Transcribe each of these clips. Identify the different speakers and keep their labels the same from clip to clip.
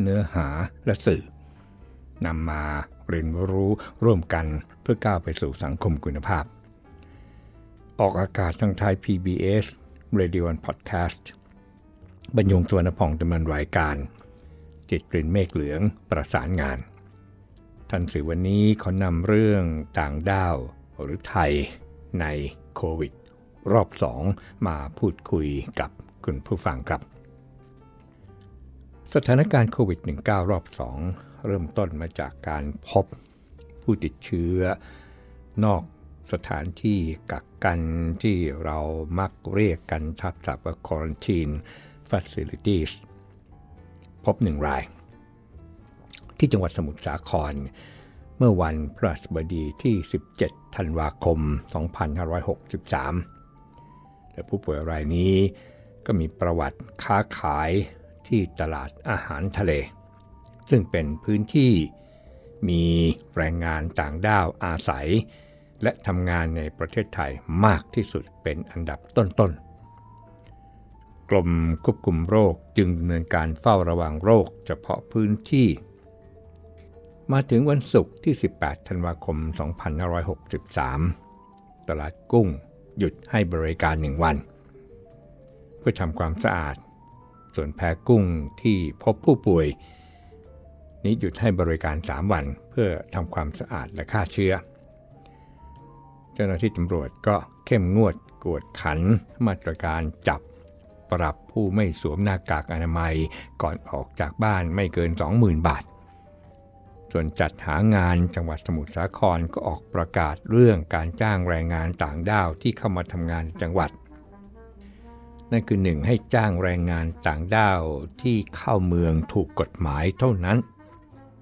Speaker 1: เนื้อหาและสื่อนำมาเรียนรู้ร่วมกันเพื่อก้าวไปสู่สังคมคุณภาพ ออกอากาศทางไทย PBS Radio and Podcast บรรยงสวนพองดำเนินรายการ จิตกลิ่นเมฆเหลืองประสานงาน ท่านสื่อวันนี้ขอนำเรื่องต่างด้าวหรือไทยในโควิด รอบสองมาพูดคุยกับคุณผู้ฟังครับ สถานการณ์โควิด -19 รอบ 2 เริ่มต้นมาจากการพบผู้ติดเชื้อ นอกสถานที่กักกันที่เรามักเรียกกันทับศัพท์ว่า quarantine facilities พบหนึ่งราย ที่จังหวัดสมุทรสาคร เมื่อวันพฤหัสบดีที่ 17 ธันวาคม 2563 และผู้ป่วยรายนี้ก็มีประวัติค้าขาย ที่ตลาดอาหารทะเล ซึ่งเป็นพื้นที่มีแรงงานต่างด้าวอาศัย และทำงานในประเทศไทยมากที่สุดเป็นอันดับต้นๆ กรมควบคุมโรคจึงดำเนินการเฝ้าระวังโรคเฉพาะพื้นที่ มาถึงวันศุกร์ที่ 18 ธันวาคม 2563 ตลาดกุ้งหยุดให้บริการหนึ่งวัน เพื่อทำความสะอาด ส่วนแพกุ้งที่พบผู้ป่วย นี้หยุดให้บริการ 3 วันเพื่อทำความสะอาดและฆ่าเชื้อ เจ้าหน้าที่ตำรวจก็เข้มงวดกวดขันมาตรการจับปรับผู้ไม่สวมหน้ากากอนามัยก่อนออกจากบ้านไม่เกิน 20,000 บาท ส่วนจัดหางานจังหวัดสมุทรสาครก็ออกประกาศเรื่องการจ้างแรงงานต่างด้าวที่เข้ามาทำงานจังหวัด นั่นคือ 1. ให้จ้างแรงงานต่างด้าวที่เข้าเมืองถูกกฎหมายเท่านั้น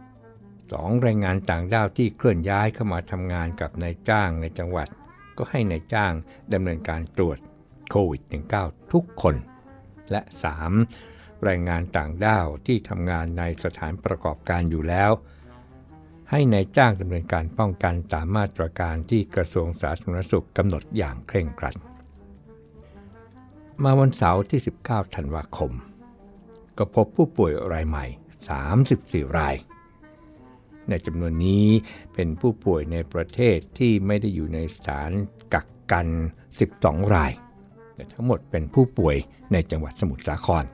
Speaker 1: 2. แรงงานต่างด้าวที่เคลื่อนย้ายเข้ามาทำงานกับนายจ้างในจังหวัด ก็ให้นายจ้างดำเนินการตรวจโควิด -19 ทุกคน และ 3. แรงงานต่างด้าวที่ทำงานในสถานประกอบการอยู่แล้ว ให้นายจ้างดำเนินการป้องกันตามมาตรการที่กระทรวงสาธารณสุขกำหนดอย่างเคร่งครัด มาวันเสาร์ที่ 19 ธันวาคม ก็พบผู้ป่วยรายใหม่ 34 ราย ในจำนวนนี้เป็นผู้ป่วยในประเทศที่ไม่ได้อยู่ในสถานกักกัน 12 ราย แต่ทั้งหมดเป็นผู้ป่วยในจังหวัดสมุทรสาคร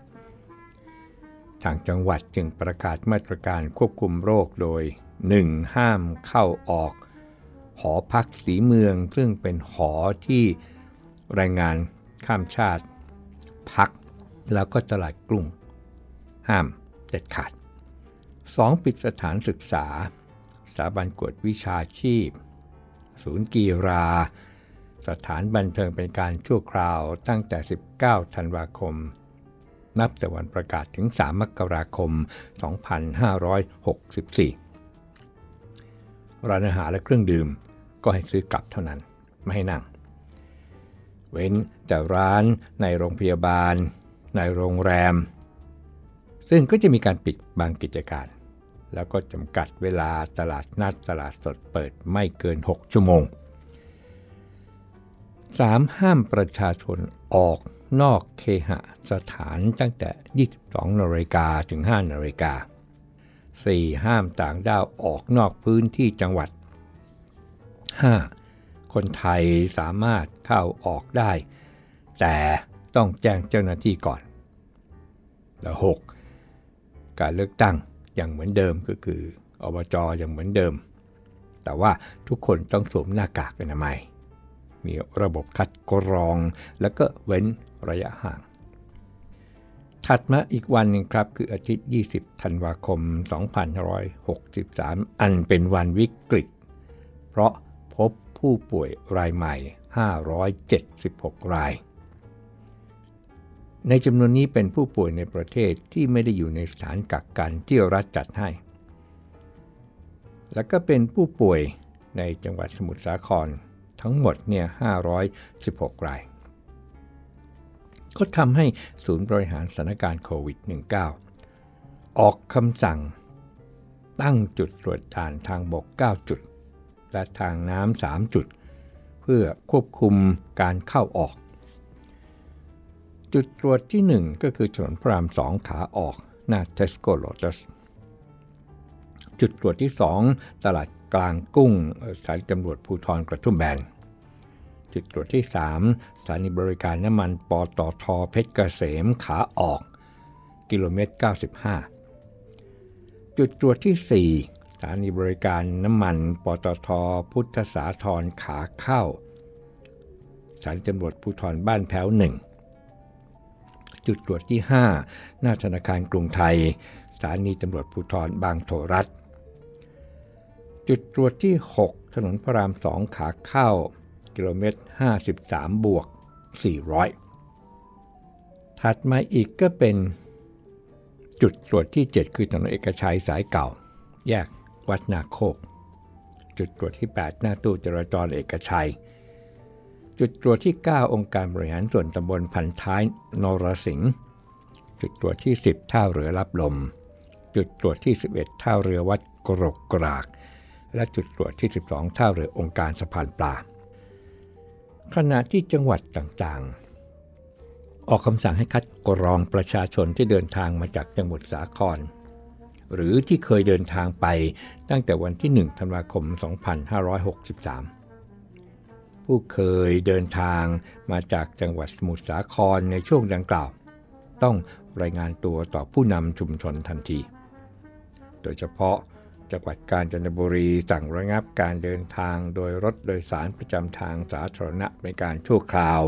Speaker 1: ทางจังหวัดจึงประกาศมาตรการควบคุมโรคโดย 1. ห้ามเข้าออก หอพักสีเมือง ซึ่งเป็นหอที่แรงงาน ข้ามชาติ พัก แล้วก็ตลาดกรุง ห้ามเด็ดขาด 2. ปิดสถานศึกษา สถาบันกวดวิชาชีพ ศูนย์กีฬาสถานบันเทิงเป็นการชั่วคราวตั้งแต่ 19 ธันวาคม นับแต่วันประกาศถึง 3 มกราคม 2564 ร้านอาหารและเครื่องดื่มก็ให้ซื้อกลับเท่านั้น ไม่ให้นั่ง เว้นแต่ร้านในโรงพยาบาล ในโรงแรม ซึ่งก็จะมีการปิดบางกิจการ แล้วก็จำกัดเวลาตลาดนัดตลาดสดเปิดไม่เกิน 6 ชั่วโมง 3. ห้ามประชาชนออกนอกเคหสถานตั้งแต่ 22 นาฬิกาถึง 5 นาฬิกา 4. ห้ามต่างด้าวออกนอกพื้นที่จังหวัด 5. คนไทยสามารถเข้าออกได้ แต่ต้องแจ้งเจ้าหน้าที่ก่อนและ 6. การเลือกตั้งอย่างเหมือนเดิมก็คืออบจออย่างเหมือนเดิม แต่ว่าทุกคนต้องสวมหน้ากากอนามัย มีระบบคัดกรอง แล้วก็เว้นระยะห่าง ถัดมาอีกวันหนึ่งครับ คืออาทิตย์ 20 ธันวาคม 2563 อันเป็นวันวิกฤต เพราะ ผู้ป่วยรายใหม่ 576 ราย ในจำนวนนี้เป็นผู้ป่วยในประเทศที่ไม่ได้อยู่ในสถานกักกันที่รัฐจัดให้ แล้วก็เป็นผู้ป่วยในจังหวัดสมุทรสาครทั้งหมดเนี่ย 516 ราย ก็ทำให้ศูนย์บริหารสถานการณ์โควิด -19 ออกคำสั่งตั้งจุดตรวจด่านทางบก 9 จุด และทางน้ำ3จุด เพื่อควบคุมการเข้าออก จุดตรวจที่ 1 ก็คือถนนพระราม2ขาออกหน้าเทสโก้โลตัสจุดตรวจที่ 2 ตลาดกลางกุ้งสถานีตำรวจภูธรกระทุ่มแบนจุดตรวจที่ 3 สถานีบริการน้ำมันปตทเพชรเกษมขาออก กิโลเมตร 95 จุดตรวจที่4 ถานีบริการน้ำมัน ปตท พุทธสาธรขาเข้าสถานีตำรวจภูธรบ้านแพ้วหนึ่งจุดตรวจที่ 5 หน้าธนาคารกรุงไทย สถานีตำรวจภูธรบางโทรัฐ จุดตรวจที่ 6 ถนนพระราม2ขาเข้า กิโลเมตร 53 บวก 400 ถัดมาอีกก็เป็นจุดตรวจที่ 7 คือถนนเอกชัยสายเก่า แยก วัดนาโคก จุดตรวจที่ 8 หน้าตู้จราจรเอกชัย จุดตรวจที่ 9 องค์การบริหารส่วนตำบลพันท้ายนรสิงห์จุดตรวจที่ 10 ท่าเรือรับลม จุดตรวจที่ 11 ท่าเรือวัดกรกกราก และจุดตรวจที่ 12 ท่าเรือองค์การสะพานปลา ขณะที่จังหวัดต่างๆ ออกคำสั่งให้คัดกรองประชาชนที่เดินทางมาจากจังหวัดสาคร หรือที่เคยเดินทางไปตั้งแต่วันที่ 1 ธันวาคม 2563 ผู้เคยเดินทางมาจากจังหวัดสมุทรสาครในช่วงดังกล่าว ต้องรายงานตัวต่อผู้นำชุมชนทันที โดยเฉพาะจังหวัดกาญจนบุรีสั่งระงับการเดินทางโดยรถโดยสารประจำทางสาธารณะในการชั่วคราว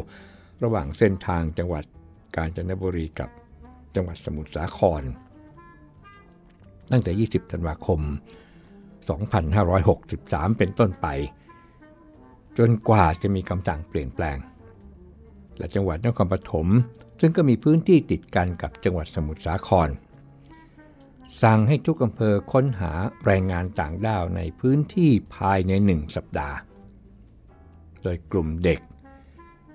Speaker 1: ระหว่างเส้นทางจังหวัดกาญจนบุรีกับจังหวัดสมุทรสาคร ตั้งแต่ 20 ธันวาคม 2563 เป็นต้นไป จนกว่าจะมีคำสั่งเปลี่ยนแปลง และจังหวัดนครปฐมซึ่งก็มีพื้นที่ติดกันกับจังหวัดสมุทรสาคร สั่งให้ทุกอำเภอค้นหาแรงงานต่างด้าวในพื้นที่ภายในหนึ่งสัปดาห์ โดยกลุ่มเด็ก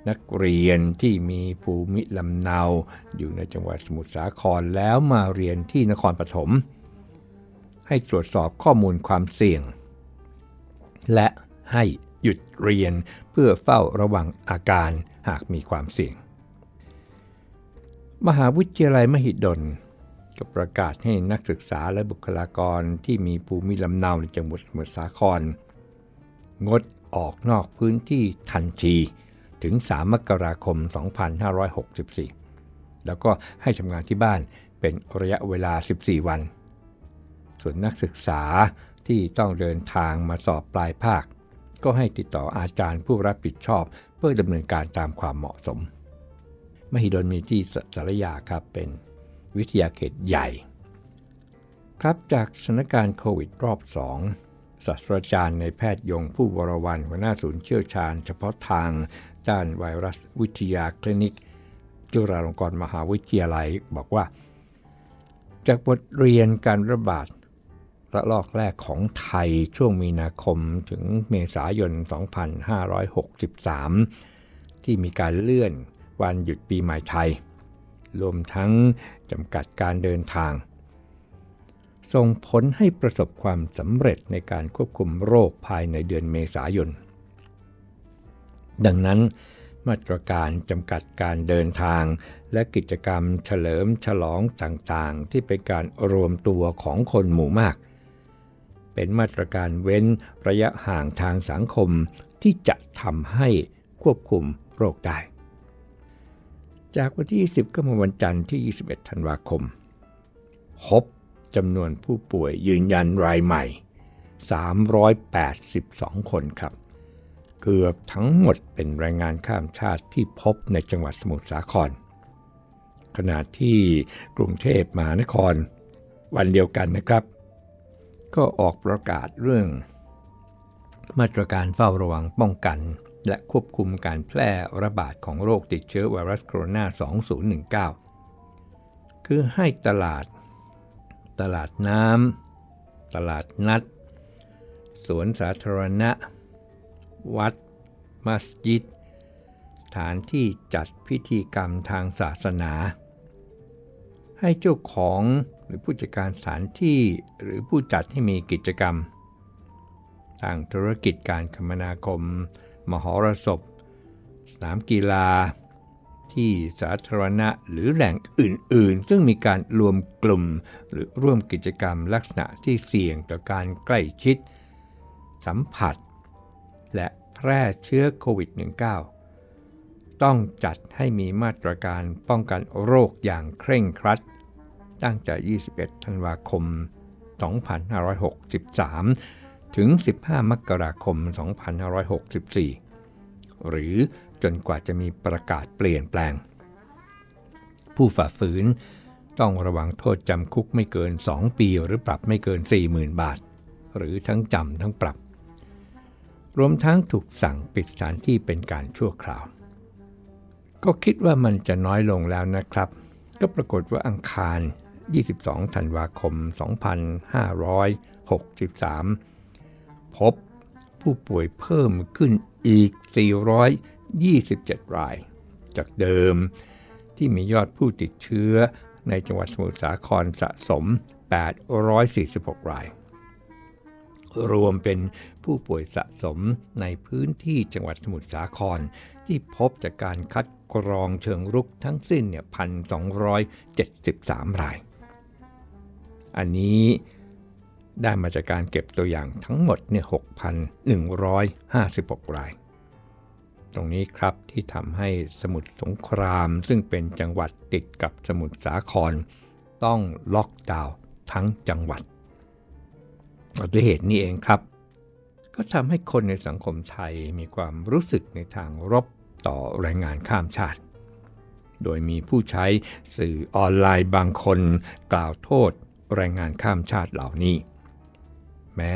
Speaker 1: นักเรียนที่มีภูมิลำเนาอยู่ในจังหวัดสมุทรสาครแล้วมาเรียนที่นครปฐม ให้ตรวจสอบข้อมูลความเสี่ยง และให้หยุดเรียนเพื่อเฝ้าระวังอาการหากมีความเสี่ยง มหาวิทยาลัยมหิดลก็ประกาศให้นักศึกษาและบุคลากรที่มีภูมิลำเนาในจังหวัดสมุทรสาคร งดออกนอกพื้นที่ทันทีถึง 3 มกราคม 2564 แล้วก็ให้ทำงานที่บ้านเป็นระยะเวลา 14 วัน ส่วนนักศึกษาที่ต้องเดินทางมาสอบปลายภาค ก็ให้ติดต่ออาจารย์ผู้รับผิดชอบ เพื่อดำเนินการตามความเหมาะสม มหิดลมีที่สารยาครับเป็นวิทยาเขตใหญ่ ครับจากสถานการณ์โควิดรอบ 2ศาสตราจารย์ในแพทย์ยงผู้วรวันหัวหน้าศูนย์เชี่ยวชาญ เฉพาะทางด้านไวรัสวิทยาคลินิก จุฬาลงกรณ์มหาวิทยาลัยบอกว่า จากบทเรียนการระบาด ระลอกแรกของไทยช่วงมีนาคมถึงเมษายน 2563 ที่มีการเลื่อนวันหยุดปีใหม่ไทย รวมทั้งจำกัดการเดินทาง ส่งผลให้ประสบความสำเร็จในการควบคุมโรคภายในเดือนเมษายน ดังนั้นมาตรการจำกัดการเดินทาง และกิจกรรมเฉลิมฉลองต่างๆ ที่เป็นการรวมตัวของคนหมู่มาก เป็นมาตรการเว้นระยะห่างทางสังคมที่จะทำให้ควบคุมโรคได้ จากวันที่20ก็มาวันจันทร์ที่ 21 ธันวาคมพบจำนวนผู้ป่วยยืนยันรายใหม่ 382 คนครับ เกือบทั้งหมดเป็นแรงงานข้ามชาติที่พบในจังหวัดสมุทรสาคร ขณะที่กรุงเทพมหานคร วันเดียวกันนะครับ ก็ออกประกาศเรื่อง มาตรการเฝ้าระวังป้องกัน และควบคุมการแพร่ระบาดของโรคติดเชื้อไวรัสโคโรนา 2019 คือให้ตลาด ตลาดน้ำตลาดนัด สวนสาธารณะ วัด มัสยิดสถานที่จัดพิธีกรรมทางศาสนา ให้เจ้าของ หรือผู้จัดการสถานที่หรือผู้จัดให้มีกิจกรรม ทางธุรกิจการคมนาคม มหรสพ สนามกีฬา ที่สาธารณะหรือแหล่งอื่น ๆ ซึ่งมีการรวมกลุ่มหรือร่วมกิจกรรมลักษณะที่เสี่ยงต่อการใกล้ชิด สัมผัส และแพร่เชื้อโควิด -19 ต้องจัดให้มีมาตรการป้องกันโรคอย่างเคร่งครัด ตั้งแต่ 21 ธันวาคม 2563 ถึง 15 มกราคม 2564 หรือจนกว่าจะมีประกาศเปลี่ยนแปลง ผู้ฝ่าฝืนต้องระวังโทษจำคุกไม่เกิน 2 ปีหรือปรับไม่เกิน 40,000 บาท หรือทั้งจำทั้งปรับ รวมทั้งถูกสั่งปิดสถานที่เป็นการชั่วคราว ก็คิดว่ามันจะน้อยลงแล้วนะครับ ก็ปรากฏว่าอังคาร 22 ธันวาคม 2563 พบผู้ป่วยเพิ่มขึ้นอีก 427 ราย จากเดิมที่มียอดผู้ติดเชื้อในจังหวัดสมุทรสาครสะสม 846 ราย รวมเป็นผู้ป่วยสะสมในพื้นที่จังหวัดสมุทรสาคร ที่พบจากการคัดกรองเชิงรุกทั้งสิ้นเนี่ย1,273 ราย อันนี้ได้มาจากการเก็บตัวอย่างทั้งหมดเนี่ย6,156 ราย ตรงนี้ครับที่ทำให้สมุทรสงครามซึ่งเป็นจังหวัดติดกับสมุทรสาคร ต้องล็อกดาวน์ทั้งจังหวัดด้วยเหตุนี้เองครับ ก็ทำให้คนในสังคมไทยมีความรู้สึกในทางรบต่อแรงงานข้ามชาติ โดยมีผู้ใช้สื่อออนไลน์บางคนกล่าวโทษ แรงงานข้ามชาติเหล่านี้ แม้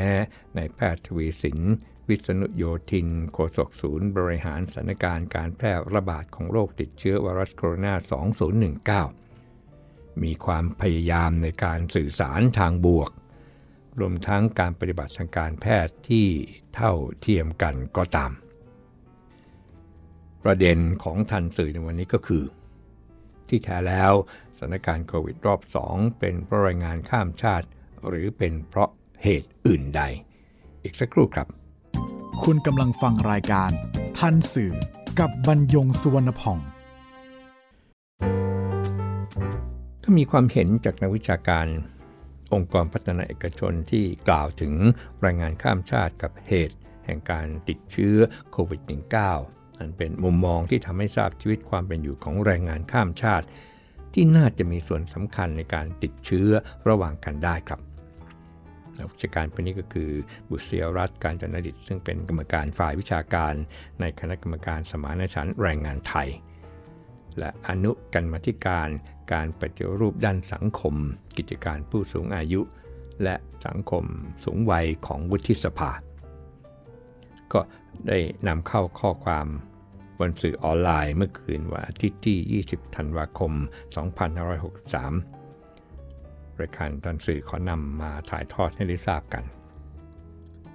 Speaker 1: ในแพทย์ทวีสิน วิษณุโยธินโฆษกศูนย์ บริหารสถานการณ์การแพร่ระบาดของโรคติดเชื้อไวรัสโคโรนา 2019 มีความพยายามในการสื่อสารทางบวก รวมทั้งการปฏิบัติทางการแพทย์ที่เท่าเทียมกันก็ตาม ประเด็นของทันสื่อในวันนี้ก็คือ ที่แท้แล้วสถานการณ์โควิดรอบ 2 เป็นเพราะรายงานข้ามชาติ หรือเป็นเพราะเหตุอื่นใด อีกสักครู่ครับ
Speaker 2: คุณกำลังฟังรายการ ทันสื่อกับบรรยงสุวรรณพอง
Speaker 1: ก็มีความเห็นจากนักวิชาการ องค์กรพัฒนาเอกชนที่กล่าวถึงรายงานข้ามชาติกับเหตุ แห่งการติดเชื้อโควิด -19 อันเป็นมุมมองที่ทำให้ทราบชีวิตความเป็นอยู่ของแรงงานข้ามชาติ ที่น่าจะมีส่วนสำคัญในการติดเชื้อระหว่างกันได้ครับนักวิชาการคนนี้ก็คือบุษยรัตน์การจนดิตซึ่งเป็นกรรมการฝ่ายวิชาการ ในคณะกรรมการสมานฉันท์แรงงานไทย และอนุกรรมธิการการปฏิรูปด้านสังคม กิจการผู้สูงอายุ และสังคมสูงวัยของวุฒิสภา ก็ได้นำเข้าข้อความ นสื่อออนไลน์เมื่อคืนวันอาทิตย์ที่ 20 ธันวาคม 2563 รายการตอนสื่อขอนำมาถ่ายทอดให้ได้ทราบกัน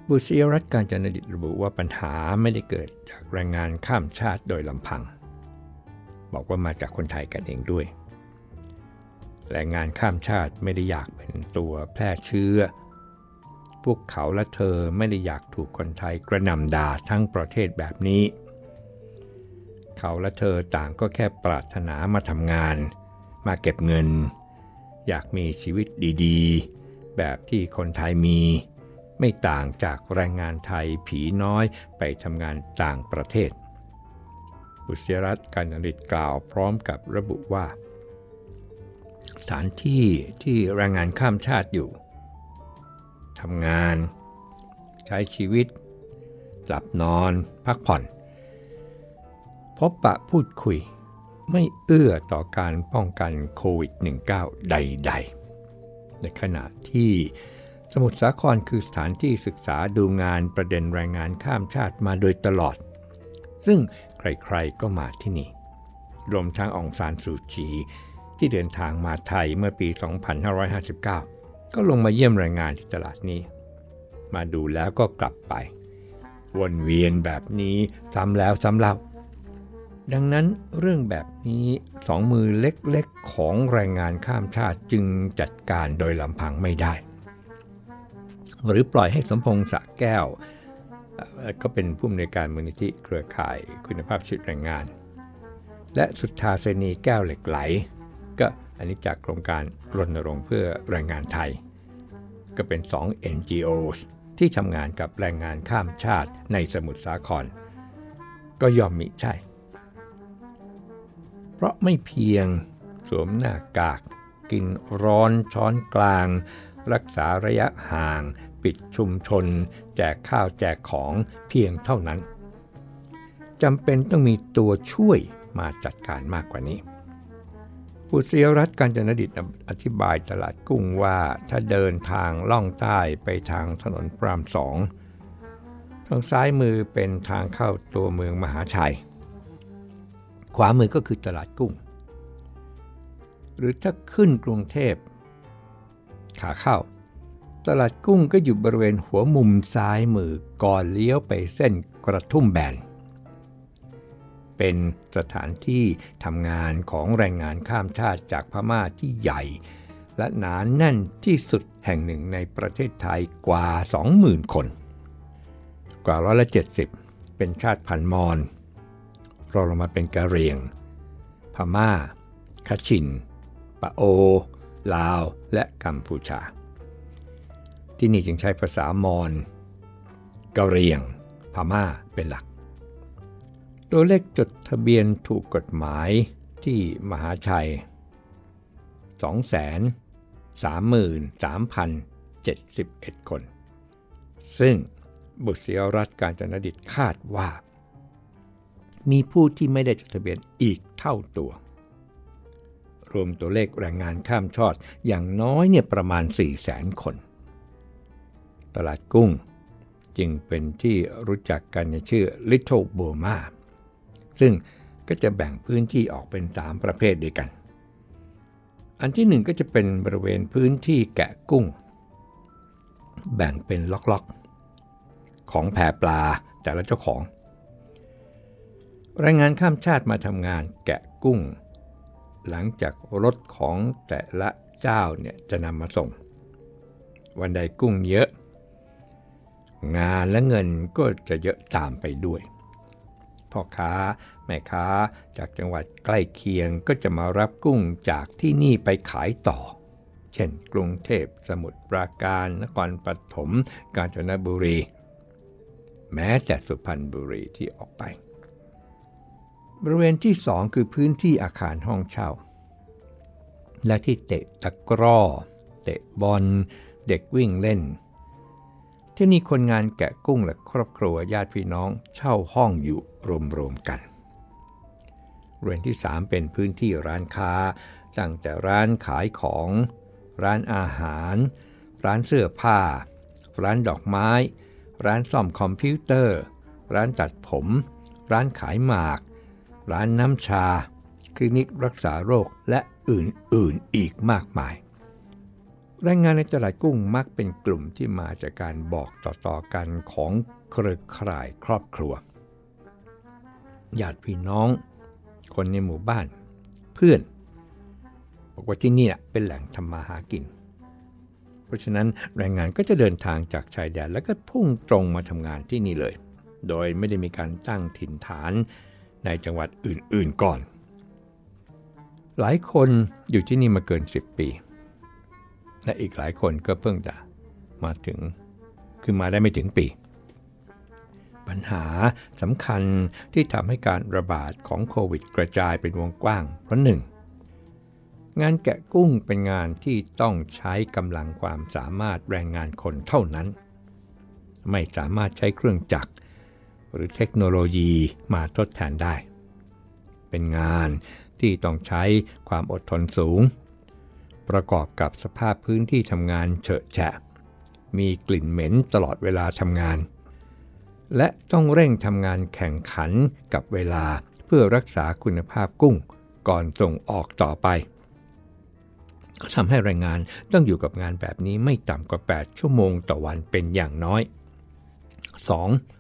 Speaker 1: บุษยรัฐการจันดิตระบุว่าปัญหาไม่ได้เกิดจากแรงงานข้ามชาติโดยลำพัง บอกว่ามาจากคนไทยกันเองด้วย แรงงานข้ามชาติไม่ได้อยากเป็นตัวแพร่เชื้อพวกเขาและเธอไม่ได้อยากถูกคนไทยกระนำด่าทั้งประเทศแบบนี้ เขาและเธอต่างก็แค่ปรารถนามาทำงาน มาเก็บเงิน อยากมีชีวิตดีๆ แบบที่คนไทยมี ไม่ต่างจากแรงงานไทยผีน้อยไปทำงานต่างประเทศ บุษยรัตน์การนิตกล่าวพร้อมกับระบุว่า สถานที่ที่แรงงานข้ามชาติอยู่ทำงาน ใช้ชีวิต หลับนอนพักผ่อน พบปะพูดคุย ไม่เอื้อต่อการป้องกันโควิด -19 ใด ๆ ในขณะที่สมุทรสาครคือสถานที่ศึกษาดูงานประเด็นแรงงานข้ามชาติมาโดยตลอด ซึ่งใครๆก็มาที่นี่ รวมทั้งองซานซูจีที่เดินทางมาไทยเมื่อปี 2559 ก็ลงมาเยี่ยมแรงงานที่ตลาดนี้ มาดูแล้วก็กลับไป วนเวียนแบบนี้ซ้ำแล้วซ้ำเล่า ดังนั้นเรื่องแบบนี้สองมือเล็กๆของแรงงานข้ามชาติจึงจัดการโดยลำพังไม่ได้ หรือปล่อยให้สมพงษ์สะแก้ว ก็เป็นผู้อำนวยการมูลนิธิเครือข่ายคุณภาพชีวิตแรงงาน และสุทธาเสนีแก้วเหล็กไหล ก็อันนี้จากโครงการรณรงค์เพื่อแรงงานไทย ก็เป็น 2 NGOs ที่ทำงานกับแรงงานข้ามชาติในสมุทรสาคร ก็ยอมมิใช่ เพราะไม่เพียง สวมหน้ากาก กินร้อนช้อนกลาง รักษาระยะห่าง ปิดชุมชน แจกข้าวแจกของเพียงเท่านั้นจำเป็นต้องมีตัวช่วยมาจัดการมากกว่านี้ปุษยรัตน์การจนดิตอธิบายตลาดกุ้งว่าถ้าเดินทางล่องใต้ไปทางถนนพรามสองทางซ้ายมือเป็นทางเข้าตัวเมืองมหาชัย ขวามือก็คือตลาดกุ้ง หรือถ้าขึ้นกรุงเทพ ขาเข้า ตลาดกุ้งก็อยู่บริเวณหัวมุมซ้ายมือก่อนเลี้ยวไปเส้นกระทุ่มแบน เป็นสถานที่ทำงานของแรงงานข้ามชาติจากพม่าที่ใหญ่ และหนานแน่นที่สุดแห่งหนึ่งในประเทศไทยกว่า 20,000 คน กว่าร้อยละ70 เป็นชาติพันธุ์มอญ รองลงมาเป็นกะเหรี่ยง พม่าคาชิน ปะโอ ลาว และกัมพูชา ที่นี่จึงใช้ภาษามอญกะเหรี่ยง พม่าเป็นหลัก ตัวเลขจดทะเบียนถูกกฎหมายที่มหาชัย 233,071 คน ซึ่งบุตรเสียรัฐการจนดิตคาดว่า มีผู้ที่ไม่ได้จดทะเบียนอีกเท่าตัว รวมตัวเลขแรงงานข้ามชอดอย่างน้อยเนี่ยประมาณ 400,000 คน ตลาดกุ้งจึงเป็นที่รู้จักกันในชื่อ Little Burma ซึ่งก็จะแบ่งพื้นที่ออกเป็น 3 ประเภทด้วยกัน อันที่ 1 ก็จะเป็นบริเวณพื้นที่แกะกุ้ง แบ่งเป็นล็อกๆ ของแพปลาแต่ละเจ้าของ แรงงานข้ามชาติมาทำงานแกะกุ้ง หลังจากรถของแต่ละเจ้าเนี่ยจะนำมาส่ง วันใดกุ้งเยอะ งานและเงินก็จะเยอะตามไปด้วยพ่อค้าแม่ค้าจากจังหวัดใกล้เคียงก็จะมารับกุ้งจากที่นี่ไปขายต่อ เช่นกรุงเทพสมุทรปราการนครปฐมกาญจนบุรี แม้แต่สุพรรณบุรีที่ออกไป บริเวณที่ 2 คือพื้นที่อาคารห้องเช่า และที่เตะตะกร้อ เตะบอล เด็กวิ่งเล่น ที่นี่คนงานแกะกุ้งและครอบครัวญาติพี่น้องเช่าห้องอยู่รวมๆกันเรือนที่ 3 เป็นพื้นที่ร้านค้า ตั้งแต่ร้านขายของ ร้านอาหาร ร้านเสื้อผ้า ร้านดอกไม้ ร้านซ่อมคอมพิวเตอร์ ร้านตัดผม ร้านขายหมาก ร้านน้ำชา คลินิกรักษาโรคและอื่นๆอีกมากมาย แรงงานในตลาดกุ้งมักเป็นกลุ่มที่มาจากการบอกต่อๆกันของเครือข่ายครอบครัวญาติพี่น้อง คนในหมู่บ้าน เพื่อน บอกว่าที่นี่เป็นแหล่งทำมาหากิน เพราะฉะนั้นแรงงานก็จะเดินทางจากชายแดนแล้วก็พุ่งตรงมาทำงานที่นี่เลย โดยไม่ได้มีการตั้งถิ่นฐาน ในจังหวัดอื่นๆก่อน หลายคนอยู่ที่นี่มาเกิน 10 ปี และอีกหลายคนก็เพิ่งจะมาถึงคือมาได้ไม่ถึงปี ปัญหาสำคัญที่ทำให้การระบาดของโควิดกระจายเป็นวงกว้างเพราะหนึ่งงานแกะกุ้งเป็นงานที่ต้องใช้กำลังความสามารถแรงงานคนเท่านั้น ไม่สามารถใช้เครื่องจักร หรือเทคโนโลยีมาทดแทนได้ เป็นงานที่ต้องใช้ความอดทนสูง ประกอบกับสภาพพื้นที่ทำงานเฉอะแฉะ มีกลิ่นเหม็นตลอดเวลาทำงาน และต้องเร่งทำงานแข่งขันกับเวลาเพื่อรักษาคุณภาพกุ้งก่อนส่งออกต่อไปก็ทำให้แรงงานต้องอยู่กับงานแบบนี้ไม่ต่ำกว่า 8 ชั่วโมงต่อวันเป็นอย่างน้อย 2.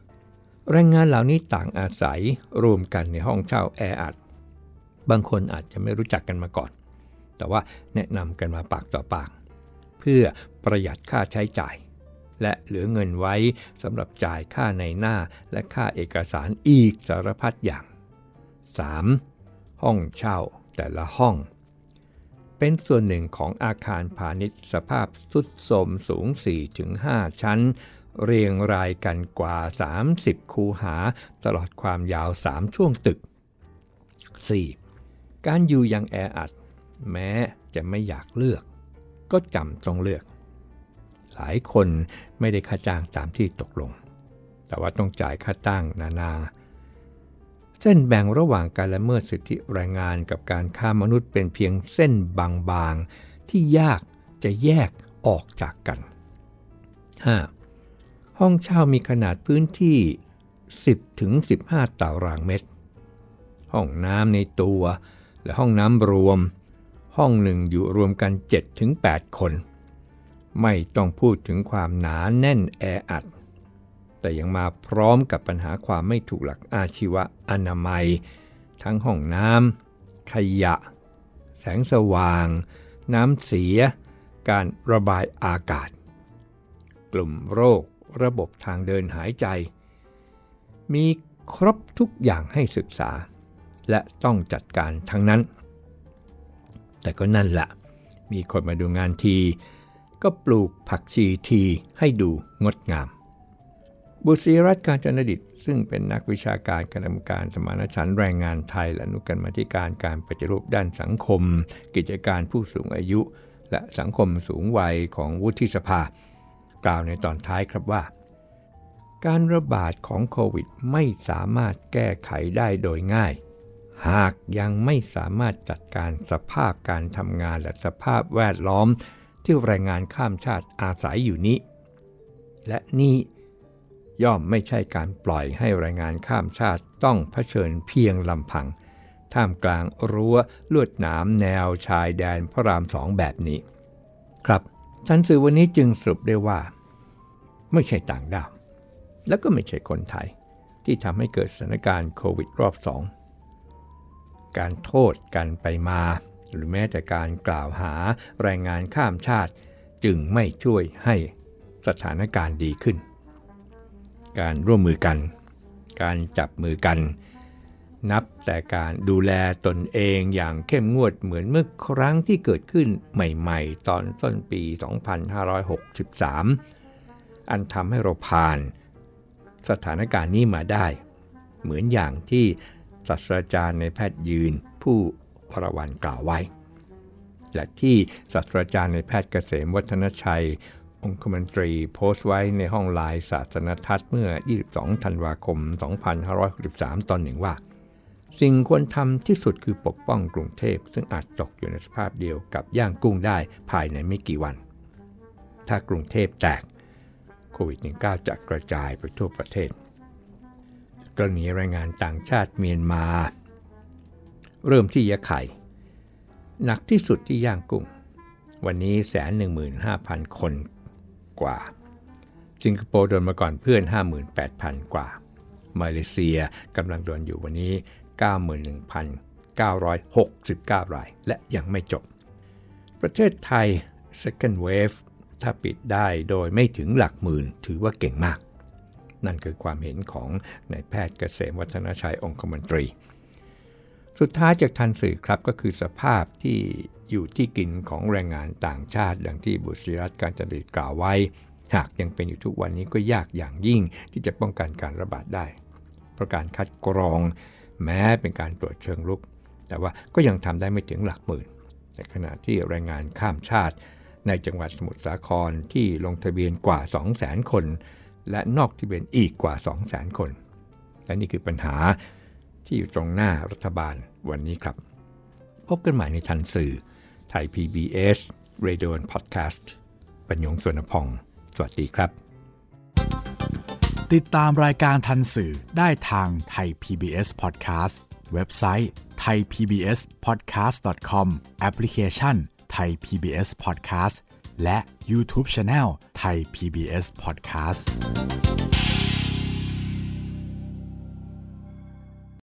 Speaker 1: แรงงานเหล่านี้ต่างอาศัยรวมกันในห้องเช่าแออัด บางคนอาจจะไม่รู้จักกันมาก่อน แต่ว่าแนะนำกันมาปากต่อปาก เพื่อประหยัดค่าใช้จ่าย และเหลือเงินไว้สำหรับจ่ายค่าในหน้าและค่าเอกสารอีกสารพัดอย่าง 3. ห้องเช่าแต่ละห้อง เป็นส่วนหนึ่งของอาคารพาณิชย์สภาพสุดโทรมสูง 4-5 ชั้น เรียงรายกันกว่า 30 คูหาตลอดความยาว 3 ช่วงตึก 4. การอยู่อยังแออัด แม้จะไม่อยากเลือก ก็จำต้องเลือก หลายคนไม่ได้ค่าจ้างตามที่ตกลง แต่ว่าต้องจ่ายค่าตั้งนานา เส้นแบ่งระหว่างการละเมิดสิทธิแรงงานกับการฆ่ามนุษย์เป็นเพียงเส้นบางๆ ที่ยากจะแยกออกจากกัน 5. ห้องเช่ามีขนาดพื้นที่ 10ถึง15 ตารางเมตร ห้องน้ำในตัวและห้องน้ำรวม ห้องหนึ่งอยู่รวมกัน7ถึง8คน ไม่ต้องพูดถึงความหนาแน่นแออัด แต่ยังมาพร้อมกับปัญหาความไม่ถูกหลักอาชีวะอนามัย ทั้งห้องน้ำขยะ แสงสว่าง น้ำเสีย การระบายอากาศ กลุ่มโรค ระบบทางเดินหายใจ มีครบทุกอย่างให้ศึกษา และต้องจัดการทั้งนั้น แต่ก็นั่นแหละมีคนมาดูงานที ก็ปลูกผักชีทีให้ดูงดงาม บุตรีรัตการจนดิตซึ่งเป็นนักวิชาการคณะกรรมการสมานฉันแรงงานไทย และนุกรรมธิการการปฏิรูปด้านสังคม กิจการผู้สูงอายุ และสังคมสูงวัยของวุฒิสภา กล่าวในตอนท้ายครับว่า การระบาดของโควิดไม่สามารถแก้ไขได้โดยง่าย หากยังไม่สามารถจัดการสภาพการทำงานและสภาพแวดล้อม ที่แรงงานข้ามชาติอาศัยอยู่นี้ และนี่ย่อมไม่ใช่การปล่อยให้แรงงานข้ามชาติต้องเผชิญเพียงลำพัง ท่ามกลางรั้วลวดหนามแนวชายแดนพระรามสองแบบนี้ ครับทันสื่อวันนี้จึงสรุปได้ว่า ไม่ใช่ต่างดาว และก็ไม่ใช่คนไทย ที่ทำให้เกิดสถานการณ์โควิดรอบสองการโทษกันไปมา หรือแม้แต่การกล่าวหาแรงงานข้ามชาติ จึงไม่ช่วยให้สถานการณ์ดีขึ้น การร่วมมือกัน การจับมือกัน นับแต่การดูแลตนเองอย่างเข้มงวดเหมือนเมื่อครั้งที่เกิดขึ้นใหม่ๆ ตอนต้นปี 2563 อันทำให้เราผ่าน สถานการณ์นี้มาได้ เหมือนอย่างที่ศาสตราจารย์ในแพทย์ยืนผู้ประวันกล่าวไว้ และที่ศาสตราจารย์ในแพทย์เกษมวัฒนชัย องคมนตรีโพสต์ไว้ในห้องไลน์ศาสนทัศน์เมื่อ 22 ธันวาคม 2563 ตอนหนึ่งว่า สิ่งควรทำที่สุดคือปกป้องกรุงเทพ ซึ่งอาจตกอยู่ในสภาพเดียวกับย่างกุ้งได้ภายในไม่กี่วัน ถ้ากรุงเทพแตก โควิด -19 จะกระจายไปทั่วประเทศ กรณีแรงงานต่างชาติเมียนมา เริ่มที่ยะไข่หนักที่สุดที่ย่างกุ้ง วันนี้แสนหนึ่งหมื่นห้าพันคนกว่า สิงคโปร์โดนมาก่อนเพื่อน 58,000 กว่า มาเลเซียกำลังโดนอยู่วันนี้ 91,969 ราย และยังไม่จบ ประเทศไทย second wave ถ้าปิดได้โดยไม่ถึงหลักหมื่นถือว่าเก่งมาก นั่นคือความเห็นของนายแพทย์เกษมวัฒนชัยองคมนตรี สุดท้ายจากทันสื่อครับก็คือสภาพที่อยู่ที่กินของแรงงานต่างชาติดังที่บุษรัตการจริตกล่าวไว้ หากยังเป็นอยู่ทุกวันนี้ก็ยากอย่างยิ่งที่จะป้องกันการระบาดได้เพราะการคัดกรองแม้เป็นการตรวจเชิงลุก แต่ว่าก็ยังทำได้ไม่ถึงหลักหมื่นในขณะที่แรงงานข้ามชาติ ในจังหวัดสมุทรสาครที่ลงทะเบียนกว่า 200,000 คน และนอกทะเบียนอีกกว่า 200,000 คน และนี่คือปัญหาที่อยู่ตรงหน้ารัฐบาลวันนี้ครับ พบกันใหม่ในทันสื่อไทย PBS Radio and Podcast ปัญญงสวนพอง สวัสดีครับ
Speaker 2: ติดตามรายการทันสื่อได้ทางไทย PBS Podcast เว็บไซต์ thaipbspodcast.com แอปพลิเคชัน ไทย PBS Podcast และ YouTube Channel ไทย PBS Podcast